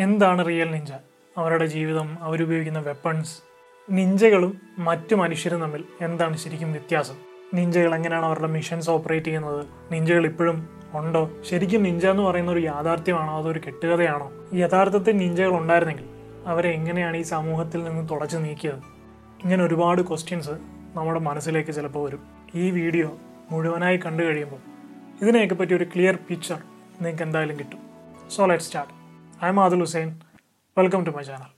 എന്താണ് real Ninja? അവരുടെ ജീവിതം അവരുപയോഗിക്കുന്ന വെപ്പൺസ് നിഞ്ചകളും മറ്റു മനുഷ്യരും തമ്മിൽ എന്താണ് ശരിക്കും വ്യത്യാസം? നിഞ്ചകൾ എങ്ങനെയാണ് അവരുടെ മിഷൻസ് ഓപ്പറേറ്റ് ചെയ്യുന്നത്? നിഞ്ചകൾ ഇപ്പോഴും ഉണ്ടോ? ശരിക്കും നിഞ്ച എന്ന് പറയുന്ന ഒരു യാഥാർത്ഥ്യമാണോ? അതൊരു കെട്ടുകഥയാണോ? യഥാർത്ഥത്തിൽ നിഞ്ചകൾ ഉണ്ടായിരുന്നെങ്കിൽ അവരെ എങ്ങനെയാണ് ഈ സമൂഹത്തിൽ നിന്ന് തുടച്ചു നീക്കിയത്? ഇങ്ങനെ ഒരുപാട് ക്വസ്റ്റ്യൻസ് നമ്മുടെ മനസ്സിലേക്ക് ചിലപ്പോൾ വരും. ഈ വീഡിയോ മുഴുവനായി കണ്ടു കഴിയുമ്പോൾ ഇതിനെയൊക്കെ പറ്റി ഒരു ക്ലിയർ പിക്ചർ നിങ്ങൾക്ക് എന്തായാലും കിട്ടും. So let start I am Hussain. Welcome to my channel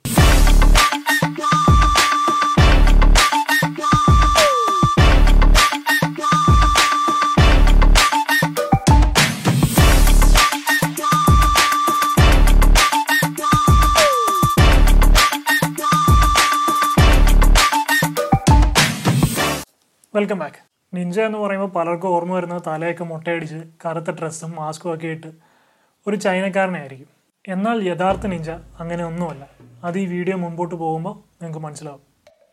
welcome back ninja എന്ന് പറയുമ്പോൾ പലർക്കും ഓർമ്മ വരുന്നത് തലയൊക്കെ മുട്ടയടിച്ച് കറുത്ത ഡ്രസ്സും മാസ്കും ഒക്കെ ഇട്ട് ഒരു ചൈനക്കാരനായിരിക്കും എന്നാൽ യഥാർത്ഥ നിഞ്ച അങ്ങനെ ഒന്നുമല്ല. അത് ഈ വീഡിയോ മുമ്പോട്ട് പോകുമ്പോൾ നിങ്ങൾക്ക് മനസ്സിലാവും.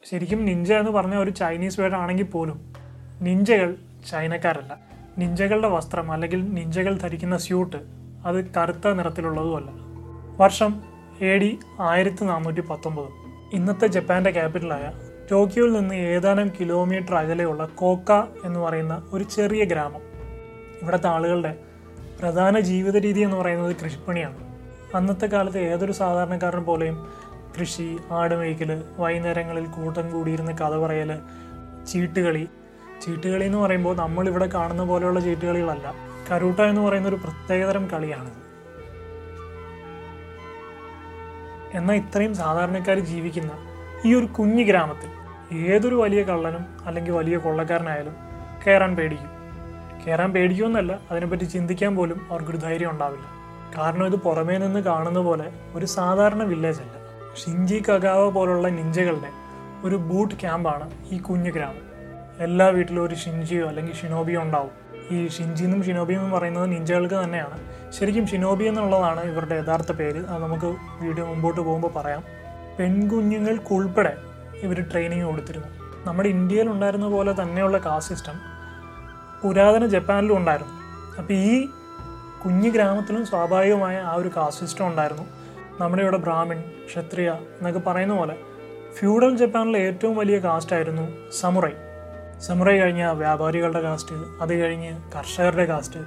ശരിക്കും നിഞ്ച എന്ന് പറഞ്ഞ ഒരു ചൈനീസ് വേർഡ് ആണെങ്കിൽ പോലും നിഞ്ചകൾ ചൈനക്കാരല്ല. നിഞ്ചകളുടെ വസ്ത്രം അല്ലെങ്കിൽ നിഞ്ചകൾ ധരിക്കുന്ന സ്യൂട്ട് അത് കറുത്ത നിറത്തിലുള്ളതുമല്ല. വർഷം എ ഡി ആയിരത്തി നാനൂറ്റി പത്തൊമ്പത് ഇന്നത്തെ ജപ്പാന്റെ ക്യാപിറ്റലായ ടോക്കിയോയിൽ നിന്ന് ഏതാനും കിലോമീറ്റർ അകലെയുള്ള കോക്ക എന്ന് പറയുന്ന ഒരു ചെറിയ ഗ്രാമം. ഇവിടുത്തെ ആളുകളുടെ പ്രധാന ജീവിത രീതി എന്ന് പറയുന്നത് കൃഷിപ്പണിയാണ്. അന്നത്തെ കാലത്ത് ഏതൊരു സാധാരണക്കാരൻ പോലെയും കൃഷി ആടുമേയ്ക്കൽ വൈകുന്നേരങ്ങളിൽ കൂട്ടം കൂടിയിരുന്ന് കഥ പറയൽ ചീട്ടുകളി. ചീട്ടുകളി എന്ന് പറയുമ്പോൾ നമ്മളിവിടെ കാണുന്ന പോലെയുള്ള ചീട്ടുകളികളല്ല. കരൂട്ട എന്ന് പറയുന്ന ഒരു പ്രത്യേകതരം കളിയാണിത്. എന്നാൽ ഇത്രയും സാധാരണക്കാർ ജീവിക്കുന്ന ഈ ഒരു കുഞ്ഞു ഗ്രാമത്തിൽ ഏതൊരു വലിയ കള്ളനും അല്ലെങ്കിൽ വലിയ കൊള്ളക്കാരനായാലും കയറാൻ പേടിക്കും. കയറാൻ പേടിക്കുമെന്നല്ല അതിനെപ്പറ്റി ചിന്തിക്കാൻ പോലും അവർക്കൊരു ധൈര്യം ഉണ്ടാവില്ല. കാരണം ഇത് പുറമേ നിന്ന് കാണുന്ന പോലെ ഒരു സാധാരണ വില്ലേജ് അല്ല. ഷിഞ്ചി കഗാവ പോലുള്ള നിഞ്ചകളുടെ ഒരു ബൂട്ട് ക്യാമ്പാണ് ഈ കുഞ്ഞു ഗ്രാമം. എല്ലാ വീട്ടിലും ഒരു ഷിൻജിയോ അല്ലെങ്കിൽ ഷിനോബിയോ ഉണ്ടാവും. ഈ എന്നും ഷിനോബിയും എന്ന് പറയുന്നത് നിഞ്ചകൾക്ക് തന്നെയാണ്. ശരിക്കും ഷിനോബി എന്നുള്ളതാണ് ഇവരുടെ യഥാർത്ഥ പേര്. അത് നമുക്ക് വീഡിയോ മുമ്പോട്ട് പോകുമ്പോൾ പറയാം. പെൺകുഞ്ഞുങ്ങൾക്കുൾപ്പെടെ ഇവർ ട്രെയിനിങ് കൊടുത്തിരുന്നു. നമ്മുടെ ഇന്ത്യയിൽ ഉണ്ടായിരുന്ന പോലെ തന്നെയുള്ള കാസ്റ്റ് സിസ്റ്റം പുരാതന ജപ്പാനിലും ഉണ്ടായിരുന്നു. അപ്പോൾ ഈ കുഞ്ഞു ഗ്രാമത്തിലും സ്വാഭാവികമായ ആ ഒരു കാസ്റ്റ് സിസ്റ്റം ഉണ്ടായിരുന്നു. നമ്മുടെ ഇവിടെ ബ്രാഹ്മിൺ ക്ഷത്രിയ എന്നൊക്കെ പറയുന്ന പോലെ ഫ്യൂഡൽ ജപ്പാനിലെ ഏറ്റവും വലിയ കാസ്റ്റ് ആയിരുന്നു സമുറൈ സമുറൈ കഴിഞ്ഞ വ്യാപാരികളുടെ കാസ്റ്റ് അത് കഴിഞ്ഞ് കർഷകരുടെ കാസ്റ്റ്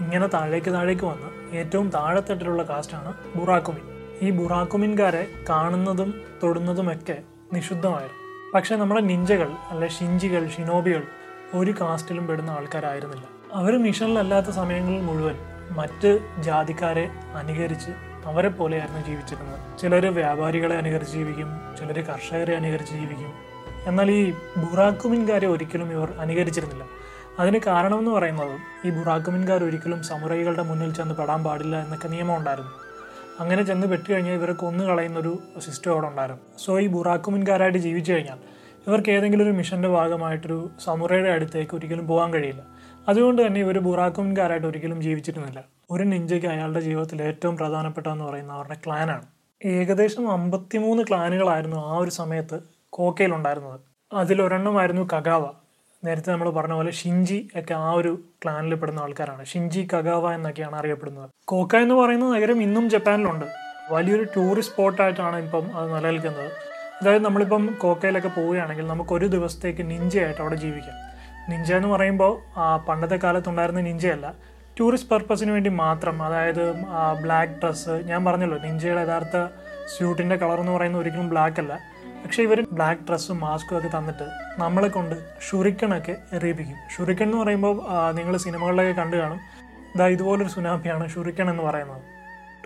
ഇങ്ങനെ താഴേക്ക് താഴേക്ക് വന്ന് ഏറ്റവും താഴെത്തട്ടിലുള്ള കാസ്റ്റാണ് ബുറാക്കുമിൻ. ഈ ബുറാക്കുമിൻകാരെ കാണുന്നതും തൊടുന്നതുമൊക്കെ നിഷിദ്ധമായിരുന്നു. പക്ഷെ നമ്മുടെ നിഞ്ചകൾ അല്ലെ ഷിഞ്ചികൾ ഷിനോബികൾ ഒരു കാസ്റ്റിലും പെടുന്ന ആൾക്കാരായിരുന്നില്ല. അവർ മിഷനിലല്ലാത്ത സമയങ്ങളിൽ മുഴുവൻ മറ്റ് ജാതിക്കാരെ അനുകരിച്ച് അവരെ പോലെയായിരുന്നു ജീവിച്ചിരുന്നത്. ചിലർ വ്യാപാരികളെ അനുകരിച്ച് ജീവിക്കും ചിലർ കർഷകരെ അനുകരിച്ച് ജീവിക്കും. എന്നാൽ ഈ ബുറാക്കുമിൻകാരെ ഒരിക്കലും ഇവർ അനുകരിച്ചിരുന്നില്ല. അതിന് കാരണമെന്ന് പറയുന്നത് ഈ ബുറാക്കുമിൻകാർ ഒരിക്കലും സമുറൈകളുടെ മുന്നിൽ ചെന്ന് പെടാൻ പാടില്ല എന്നൊക്കെ നിയമം ഉണ്ടായിരുന്നു. അങ്ങനെ ചെന്ന് പെട്ടുകഴിഞ്ഞാൽ ഇവരെ കൊന്നു കളയുന്നൊരു സിസ്റ്റം അവിടെ ഉണ്ടായിരുന്നു. സോ ഈ ബുറാക്കുമിൻകാരായിട്ട് ജീവിച്ചു കഴിഞ്ഞാൽ ഇവർക്ക് ഏതെങ്കിലും ഒരു മിഷന്റെ ഭാഗമായിട്ടൊരു സമുറയുടെ അടുത്തേക്ക് ഒരിക്കലും പോകാൻ കഴിയില്ല. അതുകൊണ്ട് തന്നെ ഇവർ ബുറാക്കുമിൻകാരായിട്ട് ഒരിക്കലും ജീവിച്ചിരുന്നില്ല. ഒരു നിഞ്ചയ്ക്ക് അയാളുടെ ജീവിതത്തിൽ ഏറ്റവും പ്രധാനപ്പെട്ടതെന്ന് പറയുന്ന അവരുടെ ക്ലാനാണ് ഏകദേശം അമ്പത്തിമൂന്ന് ക്ലാനുകളായിരുന്നു ആ ഒരു സമയത്ത് കോക്കയിലുണ്ടായിരുന്നത്. അതിലൊരെണ്ണമായിരുന്നു കഗാവ. നേരത്തെ നമ്മൾ പറഞ്ഞ പോലെ ഷിഞ്ചി ഒക്കെ ആ ഒരു ക്ലാനിൽ പെടുന്ന ആൾക്കാരാണ്. ഷിഞ്ചി കഗാവ എന്നൊക്കെയാണ് അറിയപ്പെടുന്നത്. കോക്ക എന്ന് പറയുന്ന നഗരം ഇന്നും ജപ്പാനിലുണ്ട്. വലിയൊരു ടൂറിസ്റ്റ് സ്പോട്ടായിട്ടാണ് ഇപ്പം അത് നിലനിൽക്കുന്നത്. അതായത് നമ്മളിപ്പം കോക്കയിലൊക്കെ പോവുകയാണെങ്കിൽ നമുക്ക് ഒരു ദിവസത്തേക്ക് നിഞ്ചയായിട്ട് അവിടെ ജീവിക്കാം. നിഞ്ച എന്ന് പറയുമ്പോൾ പണ്ടത്തെ കാലത്തുണ്ടായിരുന്ന നിഞ്ചയല്ല. ടൂറിസ്റ്റ് പർപ്പസിന് വേണ്ടി മാത്രം അതായത് ബ്ലാക്ക് ഡ്രസ്സ് ഞാൻ പറഞ്ഞല്ലോ നിഞ്ചയുടെ യഥാർത്ഥ സ്യൂട്ടിന്റെ കളർ എന്ന് പറയുന്നത് ഒരിക്കലും ബ്ലാക്ക് അല്ല. പക്ഷേ ഇവർ ബ്ലാക്ക് ഡ്രസ്സും മാസ്കും ഒക്കെ തന്നിട്ട് നമ്മളെ കൊണ്ട് ഷുറിക്കണൊക്കെ എറിയിപ്പിക്കും. ഷുറിക്കൺ എന്ന് പറയുമ്പോൾ നിങ്ങൾ സിനിമകളിലൊക്കെ കണ്ടു കാണും. ഇതാ ഇതുപോലൊരു സുനാപ്പിയാണ് ഷുറിക്കൺ എന്ന് പറയുന്നത്.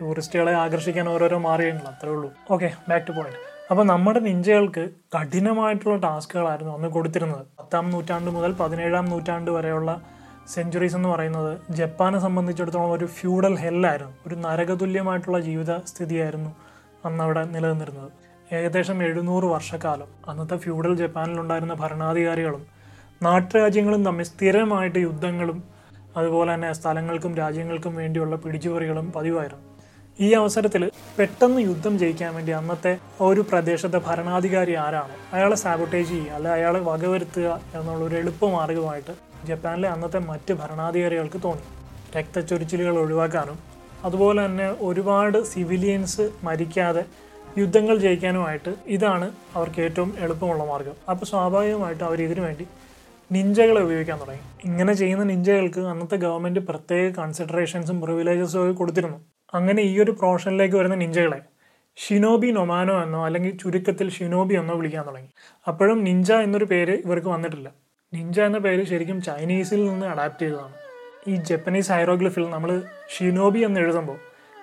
ടൂറിസ്റ്റുകളെ ആകർഷിക്കാൻ ഓരോരോ മാർഗങ്ങൾ അത്രേ ഉള്ളൂ. ഓക്കെ ബാക്ക് ടു പോയിന്റ് അപ്പോൾ നമ്മുടെ നിഞ്ചകൾക്ക് കഠിനമായിട്ടുള്ള ടാസ്കുകളായിരുന്നു അന്ന് കൊടുത്തിരുന്നത്. പത്താം നൂറ്റാണ്ട് മുതൽ പതിനേഴാം നൂറ്റാണ്ട് വരെയുള്ള സെഞ്ചുറീസ് എന്ന് പറയുന്നത് ജപ്പാനെ സംബന്ധിച്ചിടത്തോളം ഒരു ഫ്യൂഡൽ ഹെല്ലായിരുന്നു ഒരു നരകതുല്യമായിട്ടുള്ള ജീവിത സ്ഥിതിയായിരുന്നു അന്ന് അവിടെ നിലനിന്നിരുന്നത്. ഏകദേശം എഴുന്നൂറ് വർഷക്കാലം അന്നത്തെ ഫ്യൂഡൽ ജപ്പാനിലുണ്ടായിരുന്ന ഭരണാധികാരികളും നാട്ടുരാജ്യങ്ങളും തമ്മിൽ സ്ഥിരമായിട്ട് യുദ്ധങ്ങളും അതുപോലെ തന്നെ സ്ഥലങ്ങൾക്കും രാജ്യങ്ങൾക്കും വേണ്ടിയുള്ള പിടിച്ചുപറികളും പതിവായിരുന്നു. ഈ അവസരത്തിൽ പെട്ടെന്ന് യുദ്ധം ജയിക്കാൻ വേണ്ടി അന്നത്തെ ഒരു പ്രദേശത്തെ ഭരണാധികാരി ആരാണോ? അയാളെ സാബോട്ടേജ് ചെയ്യുക അല്ലെ അയാളെ വകവരുത്തുക എന്നുള്ള ഒരു എളുപ്പ മാർഗമായിട്ട് ജപ്പാനിലെ അന്നത്തെ മറ്റ് ഭരണാധികാരികൾക്ക് തോന്നി. രക്തച്ചൊരിച്ചിലുകൾ ഒഴിവാക്കാനും അതുപോലെ തന്നെ ഒരുപാട് സിവിലിയൻസ് മരിക്കാതെ യുദ്ധങ്ങൾ ജയിക്കാനുമായിട്ട് ഇതാണ് അവർക്ക് ഏറ്റവും എളുപ്പമുള്ള മാർഗം. അപ്പോൾ സ്വാഭാവികമായിട്ടും അവർ ഇതിനു വേണ്ടി നിഞ്ചകളെ ഉപയോഗിക്കാൻ തുടങ്ങി. ഇങ്ങനെ ചെയ്യുന്ന നിഞ്ചകൾക്ക് അന്നത്തെ ഗവൺമെന്റ് പ്രത്യേക കൺസിഡറേഷൻസും പ്രിവിലേജസും ഒക്കെ കൊടുത്തിരുന്നു. അങ്ങനെ ഈ ഒരു പ്രൊഫഷനിലേക്ക് വരുന്ന നിഞ്ചകളെ ഷിനോബി നൊമാനോ എന്നോ അല്ലെങ്കിൽ ചുരുക്കത്തിൽ ഷിനോബി എന്നോ വിളിക്കാൻ തുടങ്ങി. അപ്പോഴും നിഞ്ച എന്നൊരു പേര് ഇവർക്ക് വന്നിട്ടില്ല. നിഞ്ച എന്ന പേര് ശരിക്കും ചൈനീസിൽ നിന്ന് അഡാപ്റ്റ് ചെയ്തതാണ്. ഈ ജപ്പനീസ് ഹൈറോഗ്ലിഫിൽ നമ്മൾ ഷിനോബി എന്ന് എഴുതുമ്പോൾ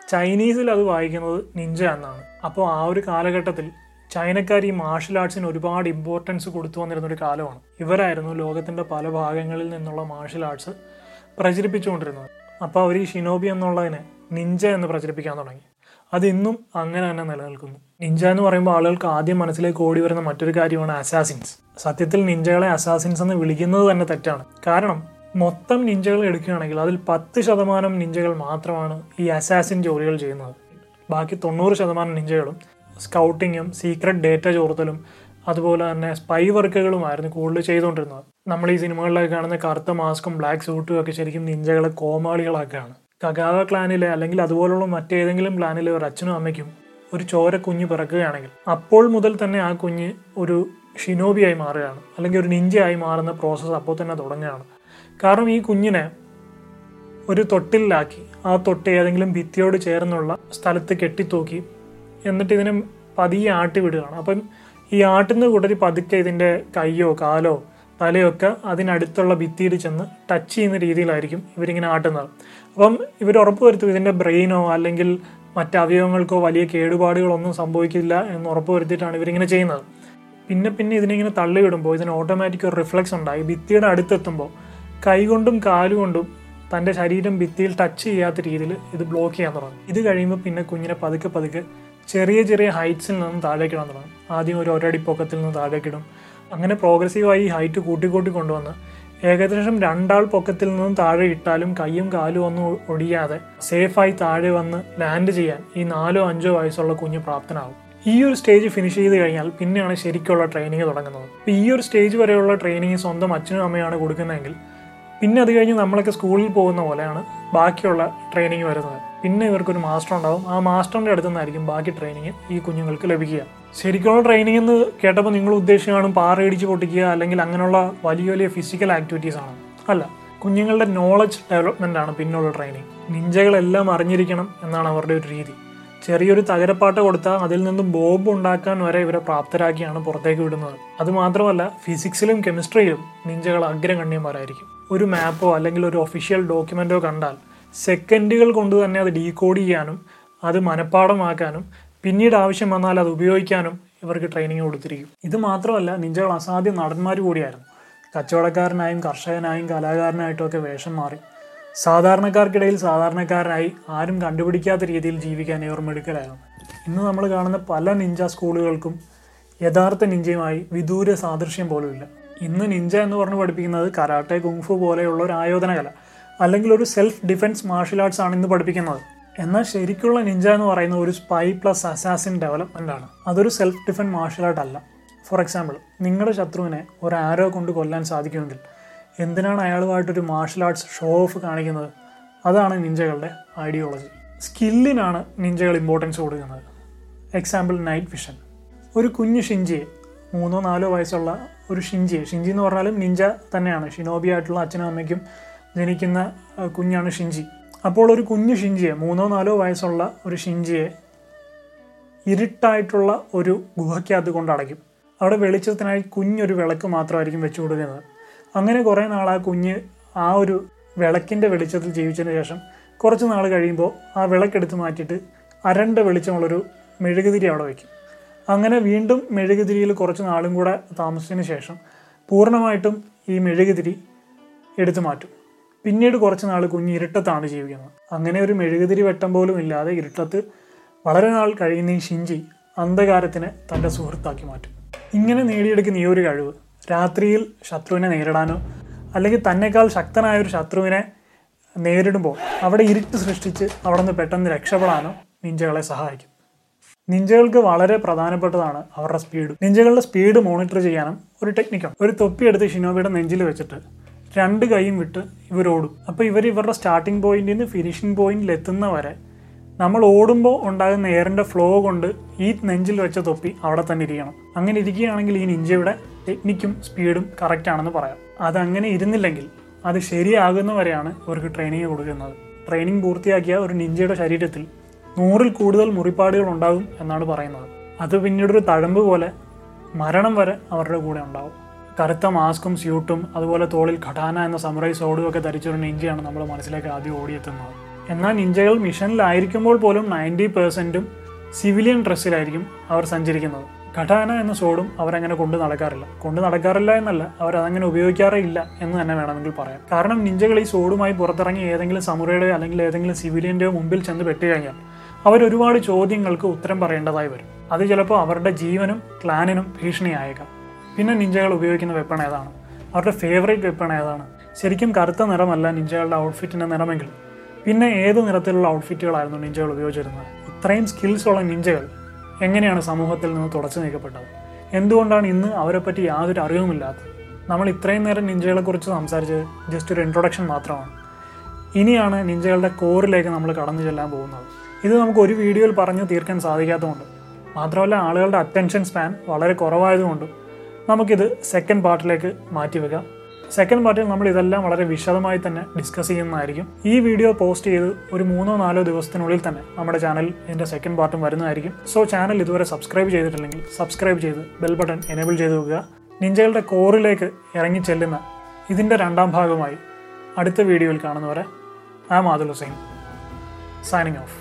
ചൈനീസിൽ അത് വായിക്കുന്നത് നിഞ്ച എന്നാണ്. അപ്പോൾ ആ ഒരു കാലഘട്ടത്തിൽ ചൈനക്കാർ ഈ മാർഷൽ ആർട്സിന് ഒരുപാട് ഇമ്പോർട്ടൻസ് കൊടുത്തു വന്നിരുന്ന ഒരു കാലമാണ്. ഇവരായിരുന്നു ലോകത്തിന്റെ പല ഭാഗങ്ങളിൽ നിന്നുള്ള മാർഷൽ ആർട്സ് പ്രചരിപ്പിച്ചുകൊണ്ടിരുന്നത്. അപ്പോൾ അവർ ഈ ഷിനോബി എന്നുള്ളതിനെ നിഞ്ച എന്ന് പ്രചരിപ്പിക്കാൻ തുടങ്ങി. അത് ഇന്നും അങ്ങനെ തന്നെ നിലനിൽക്കുന്നു. നിഞ്ച എന്ന് പറയുമ്പോൾ ആളുകൾക്ക് ആദ്യം മനസ്സിലേക്ക് ഓടി വരുന്ന മറ്റൊരു കാര്യമാണ് അസാസിൻസ് സത്യത്തിൽ നിഞ്ചകളെ അസാസിൻസ് എന്ന് വിളിക്കുന്നത് തന്നെ തെറ്റാണ്. കാരണം മൊത്തം നിഞ്ചകൾ എടുക്കുകയാണെങ്കിൽ അതിൽ പത്ത് ശതമാനം നിഞ്ചകൾ മാത്രമാണ് ഈ അസാസിൻ ജോലികൾ ചെയ്യുന്നത്. ബാക്കി തൊണ്ണൂറ് ശതമാനം നിഞ്ചകളും സ്കൗട്ടിങ്ങും സീക്രട്ട് ഡേറ്റ ചോർത്തലും അതുപോലെ തന്നെ സ്പൈ വർക്കുകളുമായിരുന്നു കൂടുതൽ ചെയ്തുകൊണ്ടിരുന്നത്. നമ്മൾ ഈ സിനിമകളിലൊക്കെ കാണുന്ന കറുത്ത മാസ്കും ബ്ലാക്ക് സൂട്ടും ഒക്കെ ശരിക്കും നിഞ്ചകളെ കോമാളികളൊക്കെയാണ് കഗാവ ക്ലാനിലെ അല്ലെങ്കിൽ അതുപോലുള്ള മറ്റേതെങ്കിലും ക്ലാനിലെ ഒരു അച്ഛനും അമ്മയ്ക്കും ഒരു ചോര കുഞ്ഞ് പിറക്കുകയാണെങ്കിൽ അപ്പോൾ മുതൽ തന്നെ ആ കുഞ്ഞ് ഒരു ഷിനോബിയായി മാറുകയാണ്. അല്ലെങ്കിൽ ഒരു നിഞ്ചയായി മാറുന്ന പ്രോസസ്സ് അപ്പോൾ തന്നെ തുടങ്ങുകയാണ്. കാരണം ഈ കുഞ്ഞിനെ ഒരു തൊട്ടിലാക്കി ആ തൊട്ട് ഏതെങ്കിലും ഭിത്തിയോട് ചേർന്നുള്ള സ്ഥലത്ത് കെട്ടിത്തൂക്കി എന്നിട്ട് ഇതിനെ പതിയെ ആട്ടി വിടുകയാണ്. അപ്പം ഈ ആട്ടുന്ന കൂട്ടത്തിൽ പതുക്കെ ഇതിന്റെ കയ്യോ കാലോ തലയൊക്കെ അതിനടുത്തുള്ള ഭിത്തിയിൽ ചെന്ന് ടച്ച് ചെയ്യുന്ന രീതിയിലായിരിക്കും ഇവരിങ്ങനെ ആട്ടുന്നത്. അപ്പം ഇവർ ഉറപ്പ് വരുത്തും ഇതിന്റെ ബ്രെയിനോ അല്ലെങ്കിൽ മറ്റ് അവയവങ്ങൾക്കോ വലിയ കേടുപാടുകളൊന്നും സംഭവിക്കില്ല എന്ന് ഉറപ്പ് വരുത്തിയിട്ടാണ് ഇവരിങ്ങനെ ചെയ്യുന്നത്. പിന്നെ പിന്നെ ഇതിനിങ്ങനെ തള്ളിവിടുമ്പോൾ ഇതിന് ഓട്ടോമാറ്റിക് ഒരു റിഫ്ലക്സ് ഉണ്ടായി. ഭിത്തിയുടെ അടുത്തെത്തുമ്പോൾ കൈകൊണ്ടും കാലുകൊണ്ടും തന്റെ ശരീരം ഭിത്തിയിൽ ടച്ച് ചെയ്യാത്ത രീതിയിൽ ഇത് ബ്ലോക്ക് ചെയ്യാൻ തുടങ്ങും. ഇത് കഴിയുമ്പോൾ പിന്നെ കുഞ്ഞിനെ പതുക്കെ പതുക്കെ ചെറിയ ചെറിയ ഹൈറ്റ്സിൽ നിന്ന് താഴേക്കിടാൻ തുടങ്ങും. ആദ്യം ഒരു ഒരടി പൊക്കത്തിൽ നിന്ന് താഴേക്കിടും അങ്ങനെ പ്രോഗ്രസീവായി ഹൈറ്റ് കൂട്ടിക്കൂട്ടി കൊണ്ടുവന്ന് ഏകദേശം രണ്ടാൾ പൊക്കത്തിൽ നിന്നും താഴെ ഇട്ടാലും കൈയും കാലും ഒന്നും ഒടിയാതെ സേഫായി താഴെ വന്ന് ലാൻഡ് ചെയ്യാൻ ഈ നാലോ അഞ്ചോ വയസ്സുള്ള കുഞ്ഞ് പ്രാപ്തനാകും ഈ ഒരു സ്റ്റേജ് ഫിനിഷ് ചെയ്ത് കഴിഞ്ഞാൽ പിന്നെയാണ് ശരിക്കുള്ള ട്രെയിനിങ് തുടങ്ങുന്നത്. ഈ ഒരു സ്റ്റേജ് വരെയുള്ള ട്രെയിനിങ് സ്വന്തം അച്ഛനും അമ്മയാണ് കൊടുക്കുന്നതെങ്കിൽ പിന്നെ അത് കഴിഞ്ഞ് നമ്മളൊക്കെ സ്കൂളിൽ പോകുന്ന പോലെയാണ് ബാക്കിയുള്ള ട്രെയിനിങ് വരുന്നത്. പിന്നെ ഇവർക്കൊരു മാസ്റ്റർ ഉണ്ടാവും. ആ മാസ്റ്ററിന്റെ അടുത്തു നിന്നായിരിക്കും ബാക്കി ട്രെയിനിങ് ഈ കുഞ്ഞുങ്ങൾക്ക് ലഭിക്കുക. ശരിക്കുള്ള ട്രെയിനിങ് എന്ന് കേട്ടപ്പോൾ നിങ്ങൾ ഉദ്ദേശിക്കുകയാണ് പാറയിടിച്ച് പൊട്ടിക്കുക അല്ലെങ്കിൽ അങ്ങനെയുള്ള വലിയ വലിയ ഫിസിക്കൽ ആക്ടിവിറ്റീസ് ആണ്. അല്ല കുഞ്ഞുങ്ങളുടെ നോളജ് ഡെവലപ്മെന്റ് ആണ് പിന്നുള്ള ട്രെയിനിങ് നിഞ്ചകളെല്ലാം അറിഞ്ഞിരിക്കണം എന്നാണ് അവരുടെ ഒരു രീതി. ചെറിയൊരു തകരപ്പാട്ട് കൊടുത്താൽ അതിൽ നിന്നും ബോംബ് ഉണ്ടാക്കാൻ വരെ ഇവരെ പ്രാപ്തരാക്കിയാണ് പുറത്തേക്ക് വിടുന്നത്. അതുമാത്രമല്ല ഫിസിക്സിലും കെമിസ്ട്രിയിലും നിഞ്ചകൾ അഗ്രഗണ്യന്മാരായിരിക്കും. ഒരു മാപ്പോ അല്ലെങ്കിൽ ഒരു ഒഫീഷ്യൽ ഡോക്യുമെന്റോ കണ്ടാൽ സെക്കൻഡുകൾ കൊണ്ട് തന്നെ അത് ഡീകോഡ് ചെയ്യാനും അത് മനഃപ്പാടമാക്കാനും പിന്നീട് ആവശ്യം വന്നാൽ അത് ഉപയോഗിക്കാനും ഇവർക്ക് ട്രെയിനിങ് കൊടുത്തിരിക്കും. ഇത് മാത്രമല്ല നിഞ്ചകൾ അസാധ്യ നടന്മാർ കൂടിയായിരുന്നു. കച്ചവടക്കാരനായും കർഷകനായും കലാകാരനായിട്ടൊക്കെ വേഷം മാറി. സാധാരണക്കാർക്കിടയിൽ സാധാരണക്കാരനായി ആരും കണ്ടുപിടിക്കാത്ത രീതിയിൽ ജീവിക്കാൻ ഇവർ മിടുക്കലായിരുന്നു ഇന്ന് നമ്മൾ കാണുന്ന പല നിഞ്ച സ്കൂളുകൾക്കും യഥാർത്ഥ നിഞ്ചയുമായി വിദൂര സാദൃശ്യം പോലുമില്ല. ഇന്ന് നിഞ്ച എന്ന് പറഞ്ഞ് പഠിപ്പിക്കുന്നത് കരാട്ടെ കുങ്ഫു പോലെയുള്ള ഒരു ആയോധന കല അല്ലെങ്കിൽ ഒരു സെൽഫ് ഡിഫെൻസ് മാർഷ്യൽ ആർട്സ് ആണ് ഇന്ന് പഠിപ്പിക്കുന്നത്. എന്നാൽ ശരിക്കുള്ള നിഞ്ച എന്ന് പറയുന്ന ഒരു സ്പൈ പ്ലസ് അസാസിൻ ഡെവലപ്മെന്റ് ആണ്. അതൊരു സെൽഫ് ഡിഫെൻസ് മാർഷ്യൽ ആർട്ട് അല്ല. ഫോർ എക്സാമ്പിൾ നിങ്ങളുടെ ശത്രുവിനെ ഒരു ആരോ കൊണ്ട് കൊല്ലാൻ സാധിക്കുമെങ്കിൽ എന്തിനാണ് അയാളുമായിട്ടൊരു മാർഷ്യൽ ആർട്സ് ഷോ ഓഫ് കാണിക്കുന്നത്? അതാണ് നിഞ്ചകളുടെ ഐഡിയോളജി സ്കില്ലിനാണ് നിഞ്ചകൾ ഇമ്പോർട്ടൻസ് കൊടുക്കുന്നത്. എക്സാമ്പിൾ നൈറ്റ് വിഷൻ ഒരു കുഞ്ഞു ഷിഞ്ചിയെ മൂന്നോ നാലോ വയസ്സുള്ള ഒരു ഷിഞ്ചി ഷിഞ്ചി എന്ന് പറഞ്ഞാലും നിഞ്ച തന്നെയാണ്. ഷിനോബി ആയിട്ടുള്ള അച്ഛനും അമ്മയ്ക്കും ജനിക്കുന്ന കുഞ്ഞാണ് ഷിഞ്ചി അപ്പോൾ ഒരു കുഞ്ഞു ഷിഞ്ചിയെ മൂന്നോ നാലോ വയസ്സുള്ള ഒരു ഷിഞ്ചിയെ ഇരുട്ടായിട്ടുള്ള ഒരു ഗുഹയ്ക്കകത്ത് കൊണ്ട് അടയ്ക്കും. അവിടെ വെളിച്ചത്തിനായി കുഞ്ഞൊരു വിളക്ക് മാത്രമായിരിക്കും വെച്ചു കൊടുക്കുന്നത്. അങ്ങനെ കുറേ നാൾ ആ കുഞ്ഞ് ആ ഒരു വിളക്കിന്റെ വെളിച്ചത്തിൽ ജീവിച്ചതിന് ശേഷം കുറച്ച് നാൾ കഴിയുമ്പോൾ ആ വിളക്കെടുത്ത് മാറ്റിയിട്ട് അരണ്ട വെളിച്ചമുള്ളൊരു മെഴുകുതിരി അവിടെ വയ്ക്കും. അങ്ങനെ വീണ്ടും മെഴുകുതിരിയിൽ കുറച്ച് നാളും കൂടെ താമസിച്ചതിന് ശേഷം പൂർണമായിട്ടും ഈ മെഴുകുതിരി എടുത്തു മാറ്റും. പിന്നീട് കുറച്ച് നാൾ കുഞ്ഞ് ഇരുട്ടത്താണ് ജീവിക്കുന്നത്. അങ്ങനെ ഒരു മെഴുകുതിരി വെട്ടം പോലും ഇല്ലാതെ ഇരുട്ടത്ത് വളരെ നാൾ കഴിയുന്ന ഈ ഷിഞ്ചി അന്ധകാരത്തിനെ തന്റെ സുഹൃത്താക്കി മാറ്റും. ഇങ്ങനെ നേടിയെടുക്കുന്ന ഈ ഒരു കഴിവ് രാത്രിയിൽ ശത്രുവിനെ നേരിടാനോ അല്ലെങ്കിൽ തന്നെക്കാൾ ശക്തനായ ഒരു ശത്രുവിനെ നേരിടുമ്പോൾ അവിടെ ഇരുട്ട് സൃഷ്ടിച്ച് അവിടെ നിന്ന് പെട്ടെന്ന് രക്ഷപ്പെടാനോ നിഞ്ചകളെ സഹായിക്കും. നിഞ്ചകൾക്ക് വളരെ പ്രധാനപ്പെട്ടതാണ് അവരുടെ സ്പീഡ് നിഞ്ചകളുടെ സ്പീഡ് മോണിറ്റർ ചെയ്യാനും ഒരു ടെക്നിക്കാണ് ഒരു തൊപ്പി എടുത്ത് ഷിനോബിയുടെ നെഞ്ചിൽ വെച്ചിട്ട് രണ്ട് കൈയും വിട്ട് ഇവരോടും അപ്പോൾ ഇവർ ഇവരുടെ സ്റ്റാർട്ടിംഗ് പോയിന്റിൽ നിന്ന് ഫിനിഷിംഗ് പോയിന്റിൽ എത്തുന്ന വരെ നമ്മൾ ഓടുമ്പോൾ ഉണ്ടാകുന്ന എയറിന്റെ ഫ്ലോ കൊണ്ട് ഈ നെഞ്ചിൽ വെച്ച തൊപ്പി അവിടെ തന്നെ ഇരിക്കണം. അങ്ങനെ ഇരിക്കുകയാണെങ്കിൽ ഈ നിഞ്ചയുടെ ടെക്നിക്കും സ്പീഡും കറക്റ്റ് ആണെന്ന് പറയാം. അതങ്ങനെ ഇരുന്നില്ലെങ്കിൽ അത് ശരിയാകുന്നവരെയാണ് ഇവർക്ക് ട്രെയിനിങ് കൊടുക്കുന്നത്. ട്രെയിനിങ് പൂർത്തിയാക്കിയ ഒരു നിഞ്ചയുടെ ശരീരത്തിൽ നൂറിൽ കൂടുതൽ മുറിപ്പാടുകൾ ഉണ്ടാകും എന്നാണ് പറയുന്നത്. അത് പിന്നീട് ഒരു തഴമ്പ് പോലെ മരണം വരെ അവരുടെ കൂടെ ഉണ്ടാവും. കറുത്ത മാസ്കും സ്യൂട്ടും അതുപോലെ തോളിൽ ഖടാന എന്ന സമറൈ സോഡും ഒക്കെ ധരിച്ചൊരു നിഞ്ചയാണ് നമ്മൾ മനസ്സിലേക്ക് ആദ്യം ഓടിയെത്തുന്നത്. എന്നാൽ നിഞ്ചകൾ മിഷനിലായിരിക്കുമ്പോൾ പോലും നയന്റി പെർസെന്റും സിവിലിയൻ ഡ്രസ്സിലായിരിക്കും അവർ സഞ്ചരിക്കുന്നത്. ഖടാന എന്ന സോഡും അവരങ്ങനെ കൊണ്ട് നടക്കാറില്ല. കൊണ്ട് നടക്കാറില്ല എന്നല്ല അവർ അതങ്ങനെ ഉപയോഗിക്കാറേ ഇല്ല എന്ന് തന്നെ വേണമെങ്കിൽ പറയാം. കാരണം നിഞ്ചകൾ ഈ സോഡുമായി പുറത്തിറങ്ങി ഏതെങ്കിലും സമുറയുടെയോ അല്ലെങ്കിൽ ഏതെങ്കിലും സിവിലിയന്റെയോ മുമ്പിൽ ചെന്ന് പെട്ടുകഴിഞ്ഞാൽ അവർ ഒരുപാട് ചോദ്യങ്ങൾക്ക് ഉത്തരം പറയേണ്ടതായി വരും. അത് ചിലപ്പോൾ അവരുടെ ജീവനും ക്ലാനിനും ഭീഷണിയായേക്കാം. പിന്നെ നിഞ്ചകൾ ഉപയോഗിക്കുന്ന വെപ്പൺ ഏതാണ്? അവരുടെ ഫേവറേറ്റ് വെപ്പൺ ഏതാണ്? ശരിക്കും കറുത്ത നിറമല്ല നിഞ്ചകളുടെ ഔട്ട്ഫിറ്റിന്റെ നിറമെങ്കിൽ. പിന്നെ ഏത് നിറത്തിലുള്ള ഔട്ട്ഫിറ്റുകളായിരുന്നു നിഞ്ചകൾ ഉപയോഗിച്ചിരുന്നത്? ഇത്രയും സ്കിൽസ് ഉള്ള നിഞ്ചകൾ എങ്ങനെയാണ് സമൂഹത്തിൽ നിന്ന് തുടച്ചു നീക്കപ്പെട്ടത്? എന്തുകൊണ്ടാണ് ഇന്ന് അവരെപ്പറ്റി യാതൊരു അറിവുമില്ലാത്തത്? നമ്മൾ ഇത്രയും നേരം നിഞ്ചകളെക്കുറിച്ച് സംസാരിച്ചത് ജസ്റ്റ് ഒരു ഇൻട്രൊഡക്ഷൻ മാത്രമാണ്. ഇനിയാണ് നിഞ്ചകളുടെ കോറിലേക്ക് നമ്മൾ കടന്നു ചെല്ലാൻ പോകുന്നത്. ഇത് നമുക്ക് ഒരു വീഡിയോയിൽ പറഞ്ഞു തീർക്കാൻ സാധിക്കാത്തതുകൊണ്ട്. മാത്രമല്ല ആളുകളുടെ അറ്റൻഷൻ സ്പാൻ വളരെ കുറവായതുകൊണ്ടും നമുക്കിത് സെക്കൻഡ് പാർട്ടിലേക്ക് മാറ്റിവെക്കാം. സെക്കൻഡ് പാർട്ടിൽ നമ്മൾ ഇതെല്ലാം വളരെ വിശദമായി തന്നെ ഡിസ്കസ് ചെയ്യുന്നതായിരിക്കും. ഈ വീഡിയോ പോസ്റ്റ് ചെയ്ത് ഒരു മൂന്നോ നാലോ ദിവസത്തിനുള്ളിൽ തന്നെ നമ്മുടെ ചാനൽ ഇതിന്റെ സെക്കൻഡ് പാർട്ടും വരുന്നതായിരിക്കും. സോ ചാനൽ ഇതുവരെ സബ്സ്ക്രൈബ് ചെയ്തിട്ടില്ലെങ്കിൽ സബ്സ്ക്രൈബ് ചെയ്ത് ബെൽ ബട്ടൺ എനേബിൾ ചെയ്ത് വെക്കുക. നിഞ്ചകളുടെ കോറിലേക്ക് ഇറങ്ങി ചെല്ലുന്ന ഇതിന്റെ രണ്ടാം ഭാഗമായി അടുത്ത വീഡിയോയിൽ കാണുന്നവരെ ആ മാതുൽ ഹുസൈൻ സൈനിങ് ഓഫ്